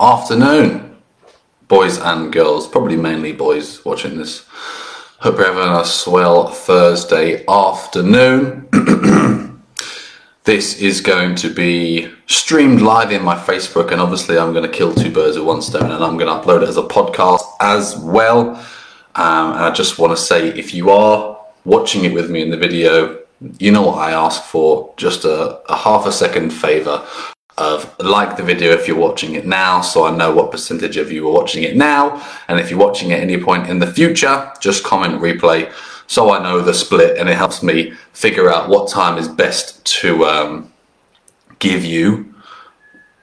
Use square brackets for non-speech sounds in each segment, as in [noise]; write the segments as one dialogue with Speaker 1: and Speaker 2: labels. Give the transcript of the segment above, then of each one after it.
Speaker 1: afternoon, boys and girls, probably mainly boys watching this. Hope you're having a swell Thursday afternoon. [clears throat] this is going to be streamed live in my Facebook, and obviously, I'm going to kill two birds with one stone and I'm going to upload it as a podcast as well. Um, and I just want to say if you are watching it with me in the video, you know what I ask for just a, a half a second favor of like the video if you're watching it now so I know what percentage of you are watching it now and if you're watching at any point in the future just comment replay so I know the split and it helps me figure out what time is best to um, give you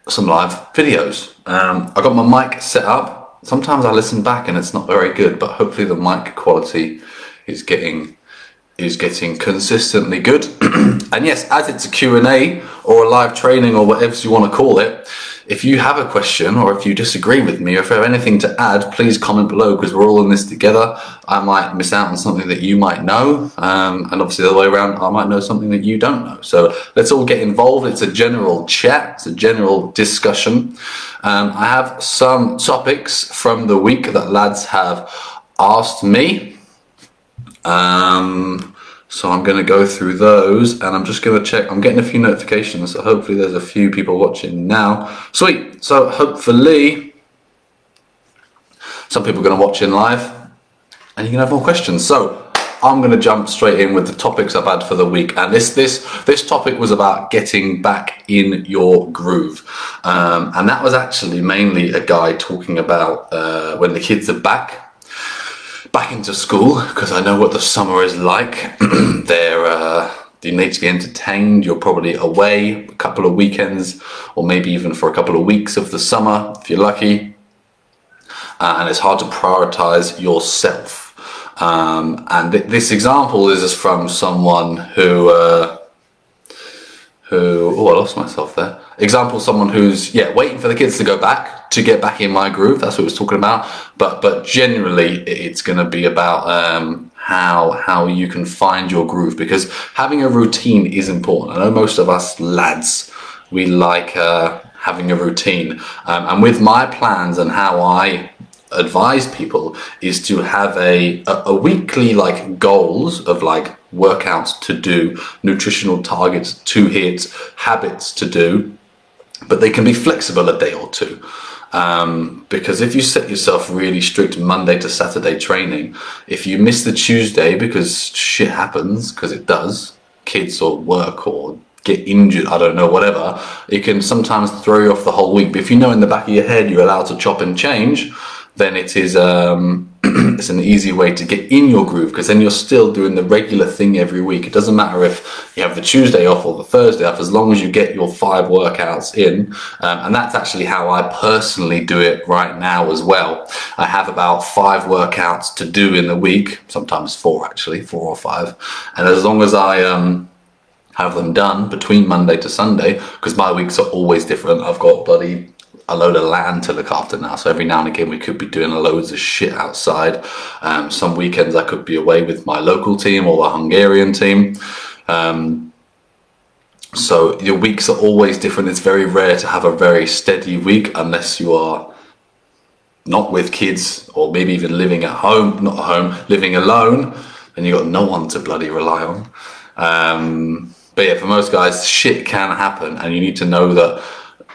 Speaker 1: some live videos. Um, I got my mic set up. Sometimes I listen back and it's not very good, but hopefully the mic quality is getting is getting consistently good. [clears throat] and yes, as it's a Q&A or a live training or whatever you want to call it, if you have a question or if you disagree with me or if you have anything to add, please comment below because we're all in this together. I might miss out on something that you might know. Um, and obviously the other way around, I might know something that you don't know. So let's all get involved. It's a general chat. It's a general discussion. Um, I have some topics from the week that lads have asked me. Um, so I'm going to go through those and I'm just going to check. I'm getting a few notifications, so hopefully there's a few people watching now. Sweet. So hopefully some people are going to watch in live and you can have more questions. So I'm going to jump straight in with the topics I've had for the week, and this this this topic was about getting back in your groove, um, and that was actually mainly a guy talking about uh, when the kids are back back into school because I know what the summer is like. [clears throat] They're uh, you need to be entertained. You're probably away a couple of weekends, or maybe even for a couple of weeks of the summer if you're lucky. Uh, and it's hard to prioritize yourself. Um, and th- this example is from someone who. Uh, who oh I lost myself there. Example, someone who's yeah waiting for the kids to go back to get back in my groove. That's what we're talking about. But but generally, it's going to be about um, how how you can find your groove because having a routine is important. I know most of us lads we like uh, having a routine, um, and with my plans and how I advise people is to have a, a, a weekly like goals of like workouts to do, nutritional targets to hit, habits to do, but they can be flexible a day or two. Um, because if you set yourself really strict Monday to Saturday training, if you miss the Tuesday because shit happens, because it does, kids or work or get injured, I don't know, whatever, it can sometimes throw you off the whole week. But if you know in the back of your head you're allowed to chop and change, then it is um, [clears throat] it's an easy way to get in your groove because then you're still doing the regular thing every week. It doesn't matter if you have the Tuesday off or the Thursday off, as long as you get your five workouts in. Um, and that's actually how I personally do it right now as well. I have about five workouts to do in the week, sometimes four actually, four or five. And as long as I um, have them done between Monday to Sunday, because my weeks are always different. I've got bloody a load of land to look after now. So every now and again, we could be doing loads of shit outside. Um, some weekends, I could be away with my local team or the Hungarian team. Um, so your weeks are always different. It's very rare to have a very steady week unless you are not with kids or maybe even living at home, not at home, living alone, and you've got no one to bloody rely on. Um, but yeah, for most guys, shit can happen, and you need to know that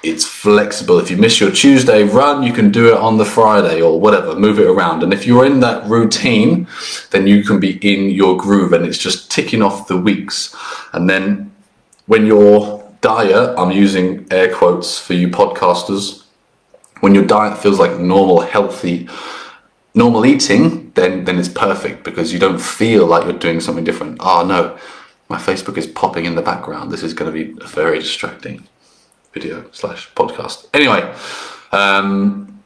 Speaker 1: it's flexible. If you miss your Tuesday run, you can do it on the Friday or whatever, move it around. And if you're in that routine, then you can be in your groove and it's just ticking off the weeks. And then when your diet, I'm using air quotes for you podcasters, when your diet feels like normal, healthy, normal eating, then then it's perfect because you don't feel like you're doing something different. Oh no, my Facebook is popping in the background. This is going to be very distracting video slash podcast. Anyway, um,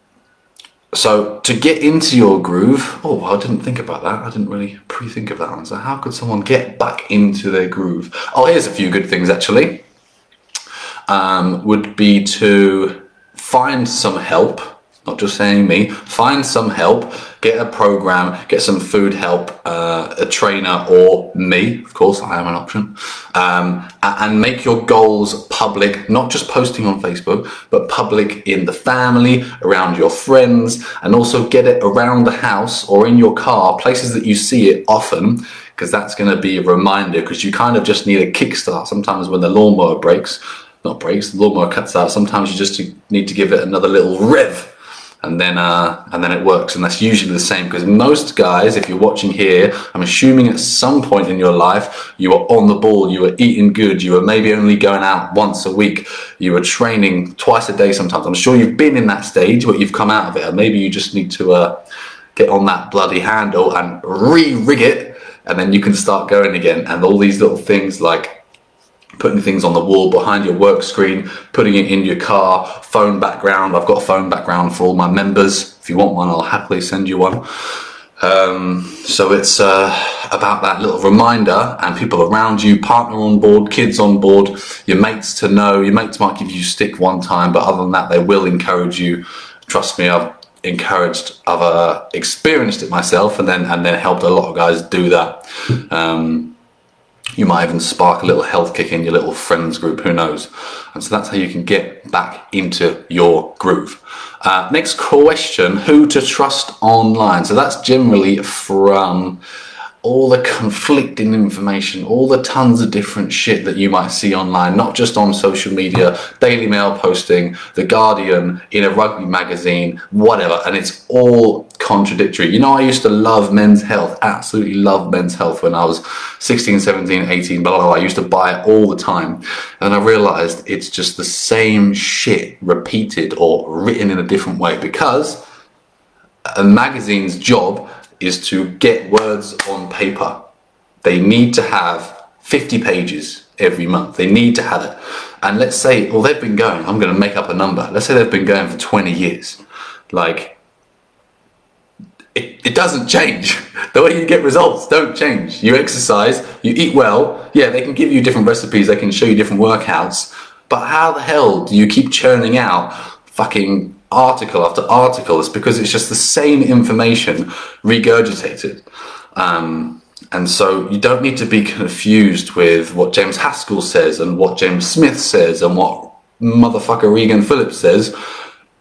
Speaker 1: so to get into your groove, oh, I didn't think about that. I didn't really pre-think of that answer. How could someone get back into their groove? Oh, here's a few good things actually. Um, would be to find some help not just saying me, find some help, get a program, get some food help, uh, a trainer, or me, of course, I am an option, um, and make your goals public, not just posting on Facebook, but public in the family, around your friends, and also get it around the house or in your car, places that you see it often, because that's going to be a reminder, because you kind of just need a kickstart. Sometimes when the lawnmower breaks, not breaks, the lawnmower cuts out, sometimes you just need to give it another little rev and then uh, and then it works. And that's usually the same because most guys, if you're watching here, I'm assuming at some point in your life you were on the ball, you were eating good, you were maybe only going out once a week, you were training twice a day sometimes. I'm sure you've been in that stage, but you've come out of it, and maybe you just need to uh, get on that bloody handle and re-rig it, and then you can start going again. And all these little things like putting things on the wall behind your work screen, putting it in your car, phone background. I've got a phone background for all my members. If you want one, I'll happily send you one. Um, so it's uh, about that little reminder and people around you, partner on board, kids on board, your mates to know. Your mates might give you stick one time, but other than that, they will encourage you. Trust me, I've encouraged, I've experienced it myself, and then and then helped a lot of guys do that. Um, you might even spark a little health kick in your little friends group, who knows? And so that's how you can get back into your groove. Uh, next question who to trust online? So that's generally from all the conflicting information, all the tons of different shit that you might see online, not just on social media, Daily Mail posting, The Guardian, in a rugby magazine, whatever, and it's all contradictory. You know, I used to love men's health, absolutely love men's health when I was 16, 17, 18, blah, blah, blah. I used to buy it all the time. And I realized it's just the same shit repeated or written in a different way because a magazine's job is to get words on paper. They need to have 50 pages every month. They need to have it. And let's say, well, they've been going, I'm going to make up a number. Let's say they've been going for 20 years. Like, it, it doesn't change. [laughs] The way you get results don't change. You exercise, you eat well. Yeah, they can give you different recipes, they can show you different workouts. But how the hell do you keep churning out fucking article after article is because it's just the same information regurgitated. Um, and so you don't need to be confused with what James Haskell says and what James Smith says and what motherfucker Regan Phillips says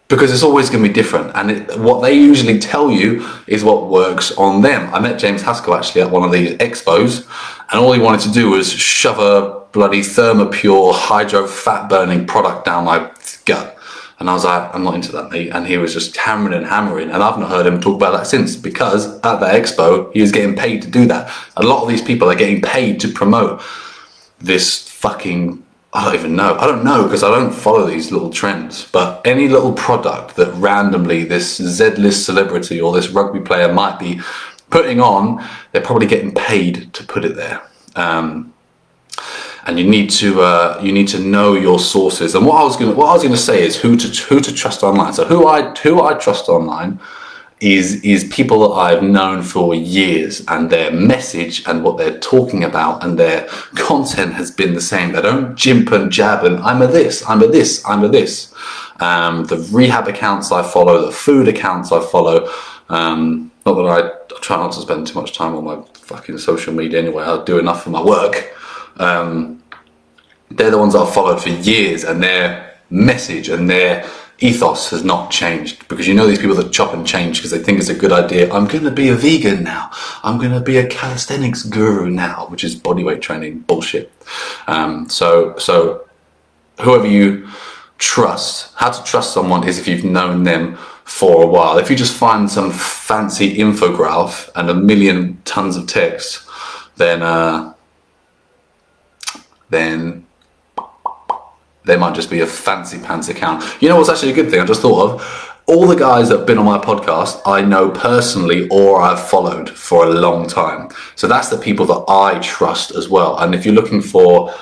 Speaker 1: because it's always going to be different. And it, what they usually tell you is what works on them. I met James Haskell actually at one of these expos, and all he wanted to do was shove a bloody Thermopure hydro fat burning product down my gut. And I was like, I'm not into that, mate. And he was just hammering and hammering. And I've not heard him talk about that since because at that expo, he was getting paid to do that. A lot of these people are getting paid to promote this fucking. I don't even know. I don't know because I don't follow these little trends. But any little product that randomly this Z list celebrity or this rugby player might be putting on, they're probably getting paid to put it there. Um, and you need to uh, you need to know your sources. And what I was going what I was to say is who to who to trust online. So who I who I trust online is is people that I've known for years, and their message and what they're talking about and their content has been the same. They don't jimp and jab and I'm a this, I'm a this, I'm a this. Um, the rehab accounts I follow, the food accounts I follow. Um, not that I, I try not to spend too much time on my fucking social media anyway. I do enough for my work. Um, they're the ones I've followed for years, and their message and their ethos has not changed because you know these people that chop and change because they think it's a good idea. I'm going to be a vegan now. I'm going to be a calisthenics guru now, which is bodyweight training bullshit. Um, so, so whoever you trust, how to trust someone is if you've known them for a while. If you just find some fancy infograph and a million tons of text, then uh, then they might just be a fancy pants account. You know what's actually a good thing I just thought of? All the guys that have been on my podcast, I know personally or I've followed for a long time. So that's the people that I trust as well. And if you're looking for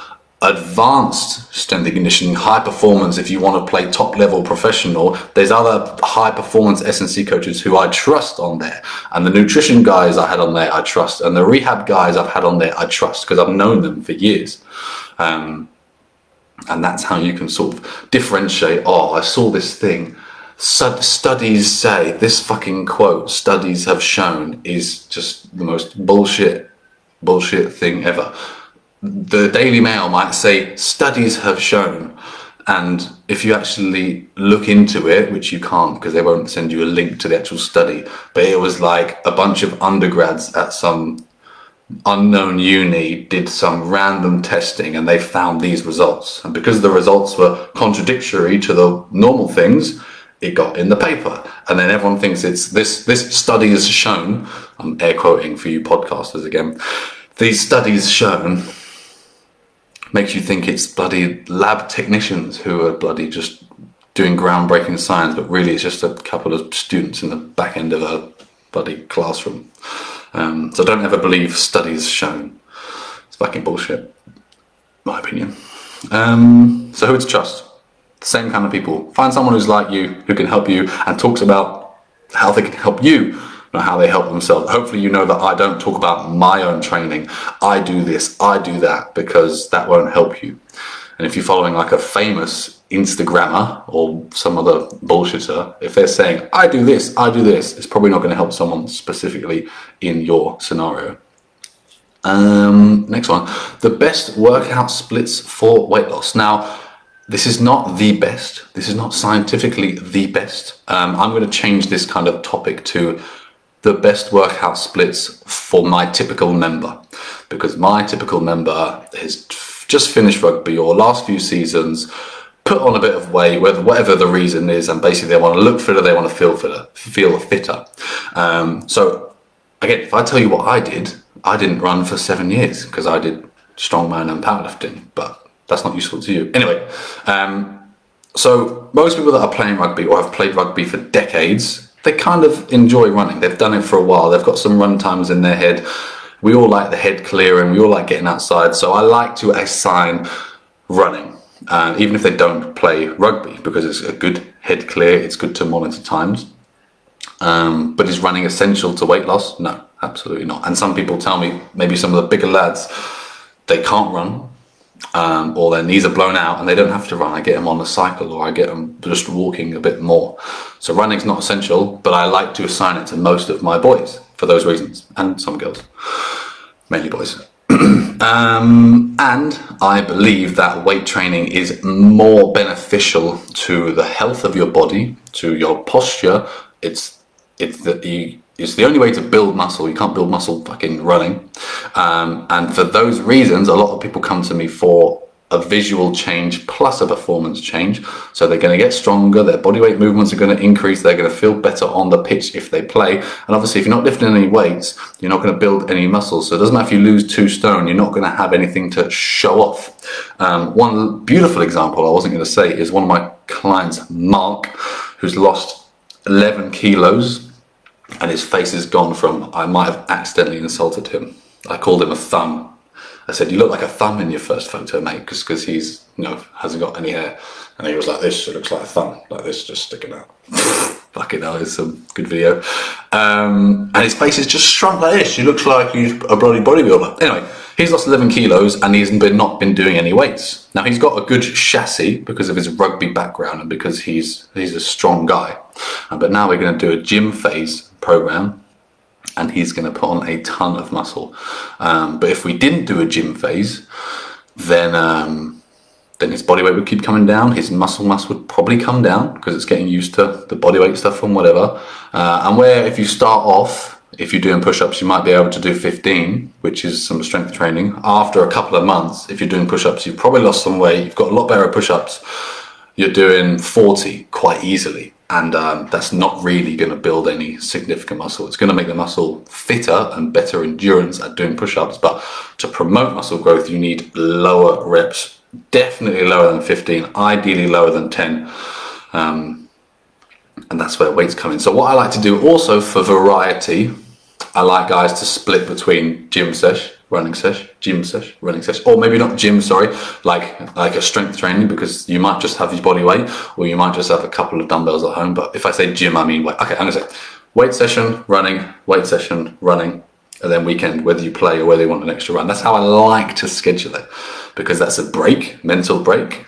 Speaker 1: advanced strength and conditioning, high performance, if you want to play top level professional, there's other high performance S&C coaches who I trust on there. And the nutrition guys I had on there, I trust. And the rehab guys I've had on there, I trust because I've known them for years. Um, and that's how you can sort of differentiate. Oh, I saw this thing stud- studies say this fucking quote studies have shown is just the most bullshit bullshit thing ever the daily mail might say studies have shown and if you actually look into it which you can't because they won't send you a link to the actual study but it was like a bunch of undergrads at some unknown uni did some random testing and they found these results. And because the results were contradictory to the normal things it got in the paper. And then everyone thinks it's this this study has shown i'm air quoting for you podcasters again these studies shown makes you think it's bloody lab technicians who are bloody just doing groundbreaking science but really it's just a couple of students in the back end of a bloody classroom um, so don't ever believe studies shown it's fucking bullshit my opinion um, so who to trust same kind of people. Find someone who's like you, who can help you, and talks about how they can help you, not how they help themselves. Hopefully, you know that I don't talk about my own training. I do this, I do that, because that won't help you. And if you're following like a famous Instagrammer or some other bullshitter, if they're saying, I do this, I do this, it's probably not going to help someone specifically in your scenario. Um, next one the best workout splits for weight loss. Now, this is not the best. This is not scientifically the best. Um, I'm going to change this kind of topic to the best workout splits for my typical member because my typical member has just finished rugby or last few seasons put on a bit of weight whatever the reason is and basically they want to look fitter they want to feel fitter feel fitter um, so again if i tell you what i did i didn't run for seven years because i did strongman and powerlifting but that's not useful to you. Anyway, um, so most people that are playing rugby or have played rugby for decades, they kind of enjoy running. They've done it for a while. They've got some run times in their head. We all like the head clearing. We all like getting outside. So I like to assign running, uh, even if they don't play rugby, because it's a good head clear. It's good to monitor times. Um, but is running essential to weight loss? No, absolutely not. And some people tell me, maybe some of the bigger lads, they can't run um, or their knees are blown out and they don't have to run. I get them on a cycle or I get them just walking a bit more. So running's not essential, but I like to assign it to most of my boys for those reasons and some girls, mainly boys. [clears throat] um, and I believe that weight training is more beneficial to the health of your body, to your posture. It's it's that you it's the only way to build muscle. You can't build muscle fucking running. Um, and for those reasons, a lot of people come to me for a visual change plus a performance change. So they're going to get stronger, their body weight movements are going to increase, they're going to feel better on the pitch if they play. And obviously, if you're not lifting any weights, you're not going to build any muscles. So it doesn't matter if you lose two stone, you're not going to have anything to show off. Um, one beautiful example I wasn't going to say is one of my clients, Mark, who's lost 11 kilos and his face is gone from I might have accidentally insulted him. I called him a thumb. I said, "You look like a thumb in your first photo, mate," because he's you know hasn't got any hair, and he was like this. It looks like a thumb, like this, just sticking out. [laughs] Fucking hell, it's a good video. Um, and his face is just shrunk like this. He looks like he's a bloody bodybuilder. Anyway, he's lost 11 kilos and he's been not been doing any weights. Now he's got a good chassis because of his rugby background and because he's he's a strong guy. Uh, but now we're going to do a gym phase program and he's going to put on a ton of muscle. Um, but if we didn't do a gym phase, then um, then his body weight would keep coming down. His muscle mass would probably come down because it's getting used to the body weight stuff and whatever. Uh, and where if you start off, if you're doing push-ups, you might be able to do 15, which is some strength training. After a couple of months, if you're doing push-ups, you've probably lost some weight. You've got a lot better push-ups. You're doing 40 quite easily and um, that's not really going to build any significant muscle. It's going to make the muscle fitter and better endurance at doing push-ups, but to promote muscle growth, you need lower reps, definitely lower than 15, ideally lower than 10. Um, and that's where weights come in. So what I like to do also for variety, I like guys to split between gym sesh running sesh, gym sesh, running sesh, or maybe not gym, sorry, like like a strength training because you might just have your body weight, or you might just have a couple of dumbbells at home. But if I say gym, I mean weight. Okay, I'm gonna say weight session, running, weight session, running, and then weekend, whether you play or whether you want an extra run. That's how I like to schedule it because that's a break, mental break,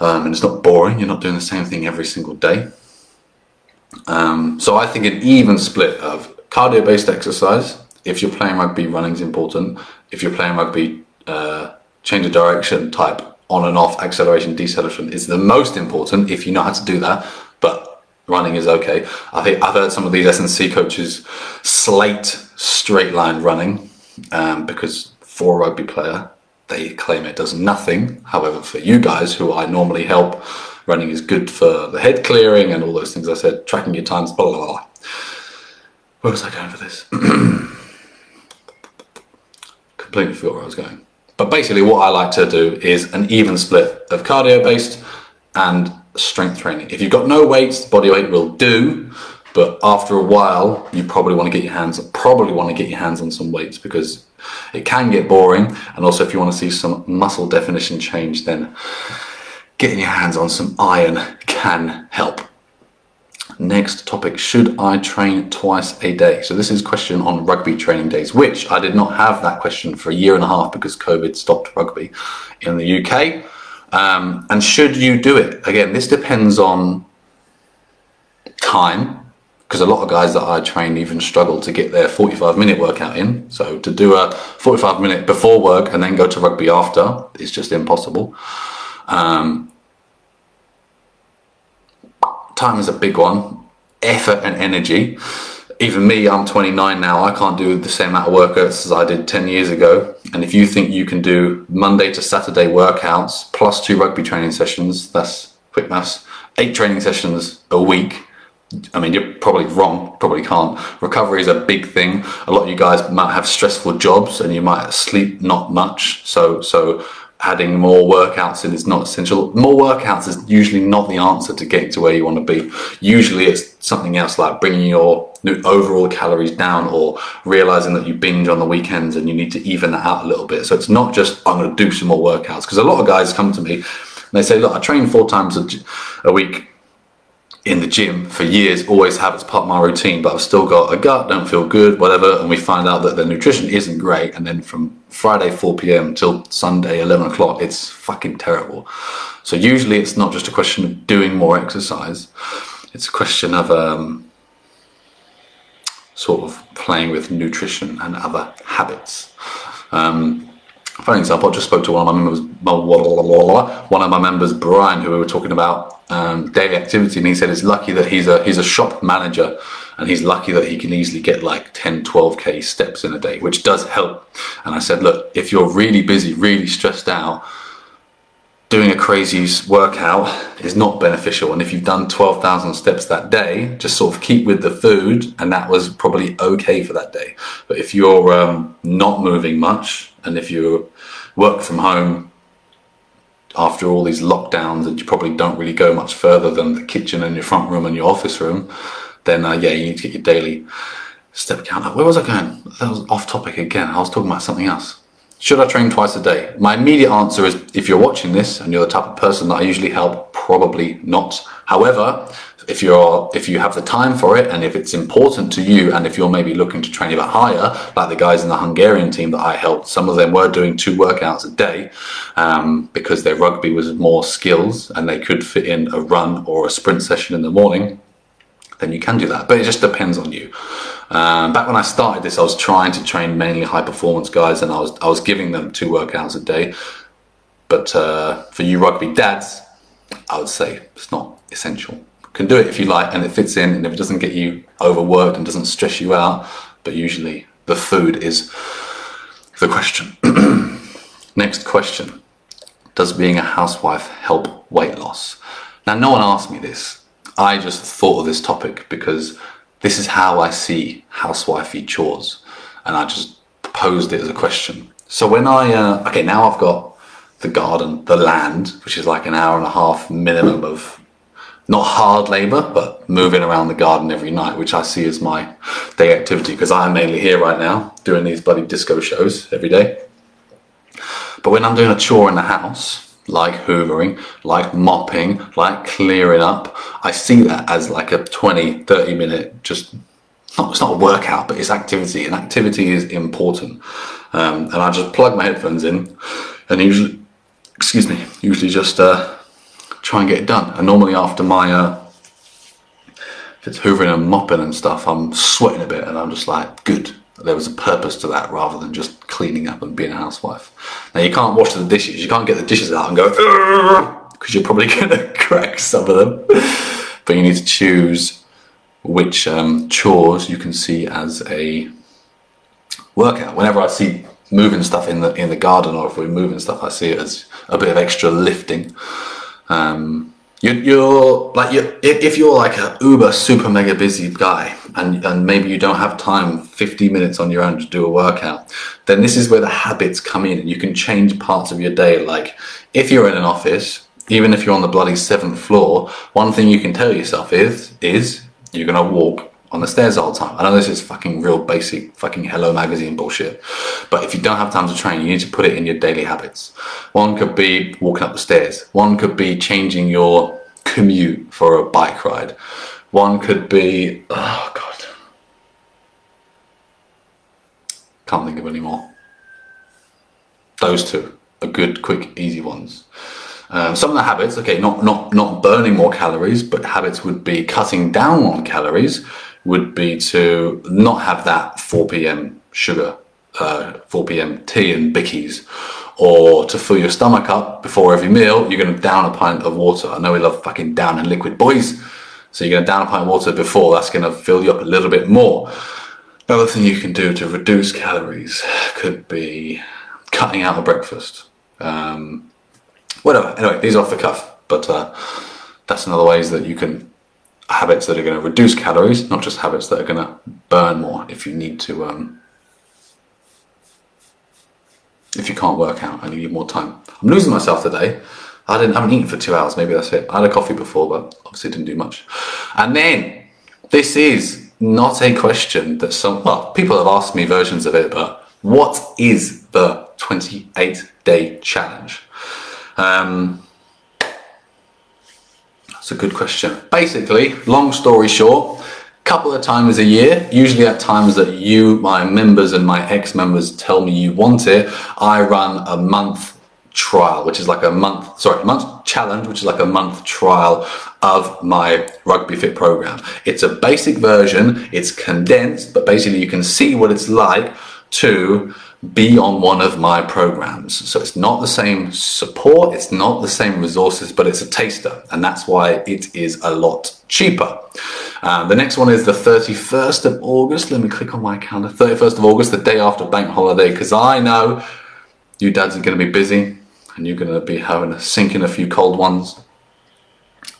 Speaker 1: um, and it's not boring. You're not doing the same thing every single day. Um, so I think an even split of cardio based exercise, if you're playing rugby, running is important. If you're playing rugby, uh, change of direction type on and off acceleration, deceleration is the most important if you know how to do that. But running is okay. I think I've heard some of these S&C coaches slate straight line running um, because for a rugby player, they claim it does nothing. However, for you guys who I normally help, running is good for the head clearing and all those things I said, tracking your times, blah, blah, blah. Where was I going for this? [clears throat] Completely forgot where I was going. But basically, what I like to do is an even split of cardio based and strength training. If you've got no weights, body weight will do. But after a while, you probably want to get your hands probably want to get your hands on some weights because it can get boring. And also, if you want to see some muscle definition change, then getting your hands on some iron can help. Next topic, should I train twice a day? So this is question on rugby training days, which I did not have that question for a year and a half because COVID stopped rugby in the UK. Um, and should you do it? Again, this depends on time because a lot of guys that I train even struggle to get their 45 minute workout in. So to do a 45 minute before work and then go to rugby after is just impossible. Um, time is a big one. Effort and energy. Even me, I'm 29 now. I can't do the same amount of workouts as I did 10 years ago. And if you think you can do Monday to Saturday workouts plus two rugby training sessions, that's quick maths, eight training sessions a week. I mean, you're probably wrong, probably can't. Recovery is a big thing. A lot of you guys might have stressful jobs and you might sleep not much. So, so adding more workouts in is not essential. More workouts is usually not the answer to getting to where you want to be. Usually it's something else like bringing your overall calories down or realizing that you binge on the weekends and you need to even that out a little bit. So it's not just, I'm going to do some more workouts. Because a lot of guys come to me and they say, look, I train four times a, a week in the gym for years, always have as part of my routine, but I've still got a gut, don't feel good, whatever, and we find out that the nutrition isn't great, and then from Friday 4 p.m. till Sunday 11 o'clock, it's fucking terrible. So usually it's not just a question of doing more exercise, it's a question of um, sort of playing with nutrition and other habits. Um, for example, I just spoke to one of my members, one of my members, Brian, who we were talking about um, daily activity, and he said it's lucky that he's a he's a shop manager, and he's lucky that he can easily get like 10, 12k steps in a day, which does help. And I said, look, if you're really busy, really stressed out, doing a crazy workout is not beneficial. And if you've done 12,000 steps that day, just sort of keep with the food, and that was probably okay for that day. But if you're um, not moving much, and if you work from home after all these lockdowns and you probably don't really go much further than the kitchen and your front room and your office room, then uh, yeah, you need to get your daily step count up. Where was I going? That was off topic again. I was talking about something else. Should I train twice a day? My immediate answer is if you're watching this and you're the type of person that I usually help, probably not. However, if you're if you have the time for it and if it's important to you and if you're maybe looking to train a bit higher, like the guys in the Hungarian team that I helped, some of them were doing two workouts a day um, because their rugby was more skills and they could fit in a run or a sprint session in the morning then you can do that. But it just depends on you. Um, back when I started this, I was trying to train mainly high performance guys, and I was I was giving them two workouts a day. But uh, for you rugby dads, I would say it's not essential. Can do it if you like, and it fits in, and if it doesn't get you overworked and doesn't stress you out. But usually, the food is the question. [clears throat] Next question: Does being a housewife help weight loss? Now, no one asked me this, I just thought of this topic because this is how I see housewifey chores, and I just posed it as a question. So when I uh, okay now I've got the garden, the land, which is like an hour and a half minimum of not hard labour, but moving around the garden every night, which I see as my day activity because I'm mainly here right now doing these bloody disco shows every day. But when I'm doing a chore in the house, like hoovering, like mopping, like clearing up. I see that as like a 20, 30 minute just not, it's not a workout, but it's activity, and activity is important. Um, and I just plug my headphones in, and usually, excuse me, usually just uh, try and get it done. And normally after my uh, if it's hoovering and mopping and stuff, I'm sweating a bit and I'm just like, good. There was a purpose to that rather than just cleaning up and being a housewife. Now you can't wash the dishes. You can't get the dishes out and go because you're probably [laughs] going to crack some of them. but you need to choose which um, chores you can see as a workout. Whenever I see moving stuff in the in the garden or if we're moving stuff, I see it as a bit of extra lifting. Um, you're, you're like you're, if you're like a uber super mega busy guy and, and maybe you don't have time 50 minutes on your own to do a workout then this is where the habits come in and you can change parts of your day. Like if you're in an office even if you're on the bloody seventh floor one thing you can tell yourself is is you're going to walk on the stairs all the time. I know this is fucking real basic fucking Hello Magazine bullshit, but if you don't have time to train, you need to put it in your daily habits. One could be walking up the stairs. One could be changing your commute for a bike ride. One could be, oh god, can't think of any more. Those two are good, quick, easy ones. Um, some of the habits, okay, not not not burning more calories, but habits would be cutting down on calories would be to not have that 4 p.m. sugar, uh, 4 p.m. tea and bickies, or to fill your stomach up before every meal, you're going to down a pint of water. I know we love fucking down and liquid boys, so you're going to down a pint of water before. That's going to fill you up a little bit more. Another thing you can do to reduce calories could be cutting out a breakfast. Um, whatever. Anyway, these are off the cuff, but uh, that's another ways that you can habits that are going to reduce calories, not just habits that are going to burn more if you need to, um, if you can't work out and you need more time. I'm losing myself today. I didn't, I haven't eaten for two hours, maybe that's it. I had a coffee before, but obviously didn't do much. And then, this is not a question that some, well, people have asked me versions of it, but what is the 28 day challenge? Um, it's a good question. Basically, long story short, a couple of times a year, usually at times that you, my members and my ex-members tell me you want it, I run a month trial, which is like a month, sorry, month challenge, which is like a month trial of my rugby fit program. It's a basic version, it's condensed, but basically you can see what it's like to be on one of my programs. So it's not the same support, it's not the same resources, but it's a taster, and that's why it is a lot cheaper. Um, the next one is the 31st of August. Let me click on my calendar. 31st of August, the day after bank holiday, because I know you dads are going to be busy and you're going to be having a sink in a few cold ones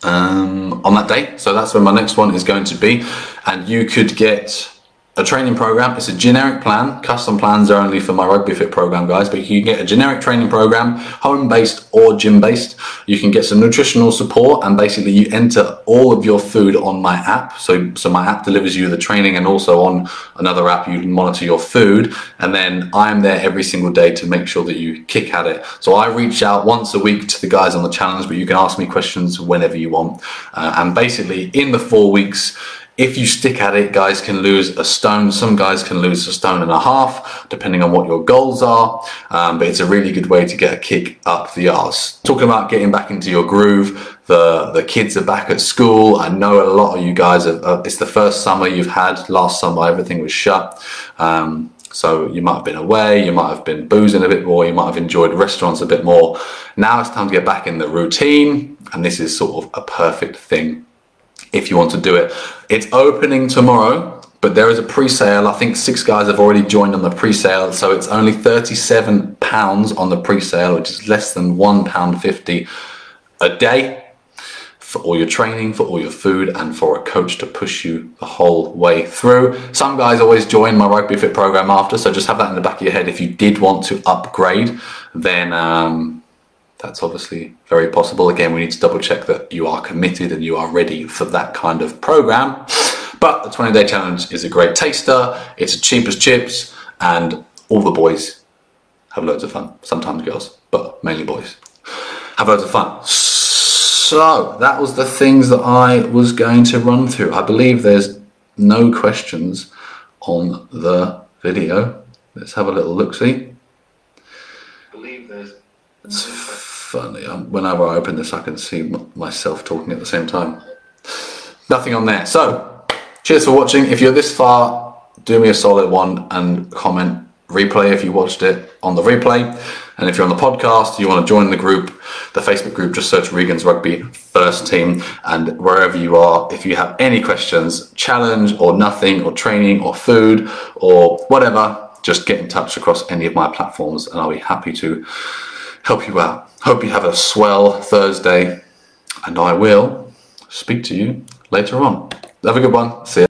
Speaker 1: um, on that day. So that's when my next one is going to be, and you could get a training program. It's a generic plan. Custom plans are only for my Rugby Fit program, guys, but you can get a generic training program, home based or gym based. You can get some nutritional support, and basically, you enter all of your food on my app. So, so my app delivers you the training, and also on another app, you monitor your food. And then I'm there every single day to make sure that you kick at it. So, I reach out once a week to the guys on the challenge, but you can ask me questions whenever you want. Uh, and basically, in the four weeks, if you stick at it, guys can lose a stone. Some guys can lose a stone and a half, depending on what your goals are. Um, but it's a really good way to get a kick up the arse. Talking about getting back into your groove, the the kids are back at school. I know a lot of you guys. Have, uh, it's the first summer you've had. Last summer everything was shut. Um, so you might have been away, you might have been boozing a bit more, you might have enjoyed restaurants a bit more. Now it's time to get back in the routine, and this is sort of a perfect thing if you want to do it. It's opening tomorrow, but there is a pre-sale. I think six guys have already joined on the pre-sale, so it's only thirty-seven pounds on the pre-sale, which is less than one pound fifty a day for all your training, for all your food, and for a coach to push you the whole way through. Some guys always join my Rugby Fit program after, so just have that in the back of your head. If you did want to upgrade, then um, that's obviously very possible. Again, we need to double check that you are committed and you are ready for that kind of program. But the 20 day challenge is a great taster, it's cheap as chips, and all the boys have loads of fun. Sometimes girls, but mainly boys have loads of fun. So that was the things that I was going to run through. I believe there's no questions on the video. Let's have a little look see. I believe there's funny. Um, whenever I open this, I can see myself talking at the same time. Nothing on there. So, cheers for watching. If you're this far, do me a solid one and comment replay if you watched it on the replay. And if you're on the podcast, you want to join the group, the Facebook group, just search Regan's Rugby Fit Team. And wherever you are, if you have any questions, challenge or nothing, or training or food or whatever, just get in touch across any of my platforms and I'll be happy to help you out. Hope you have a swell Thursday and I will speak to you later on. Have a good one. See you.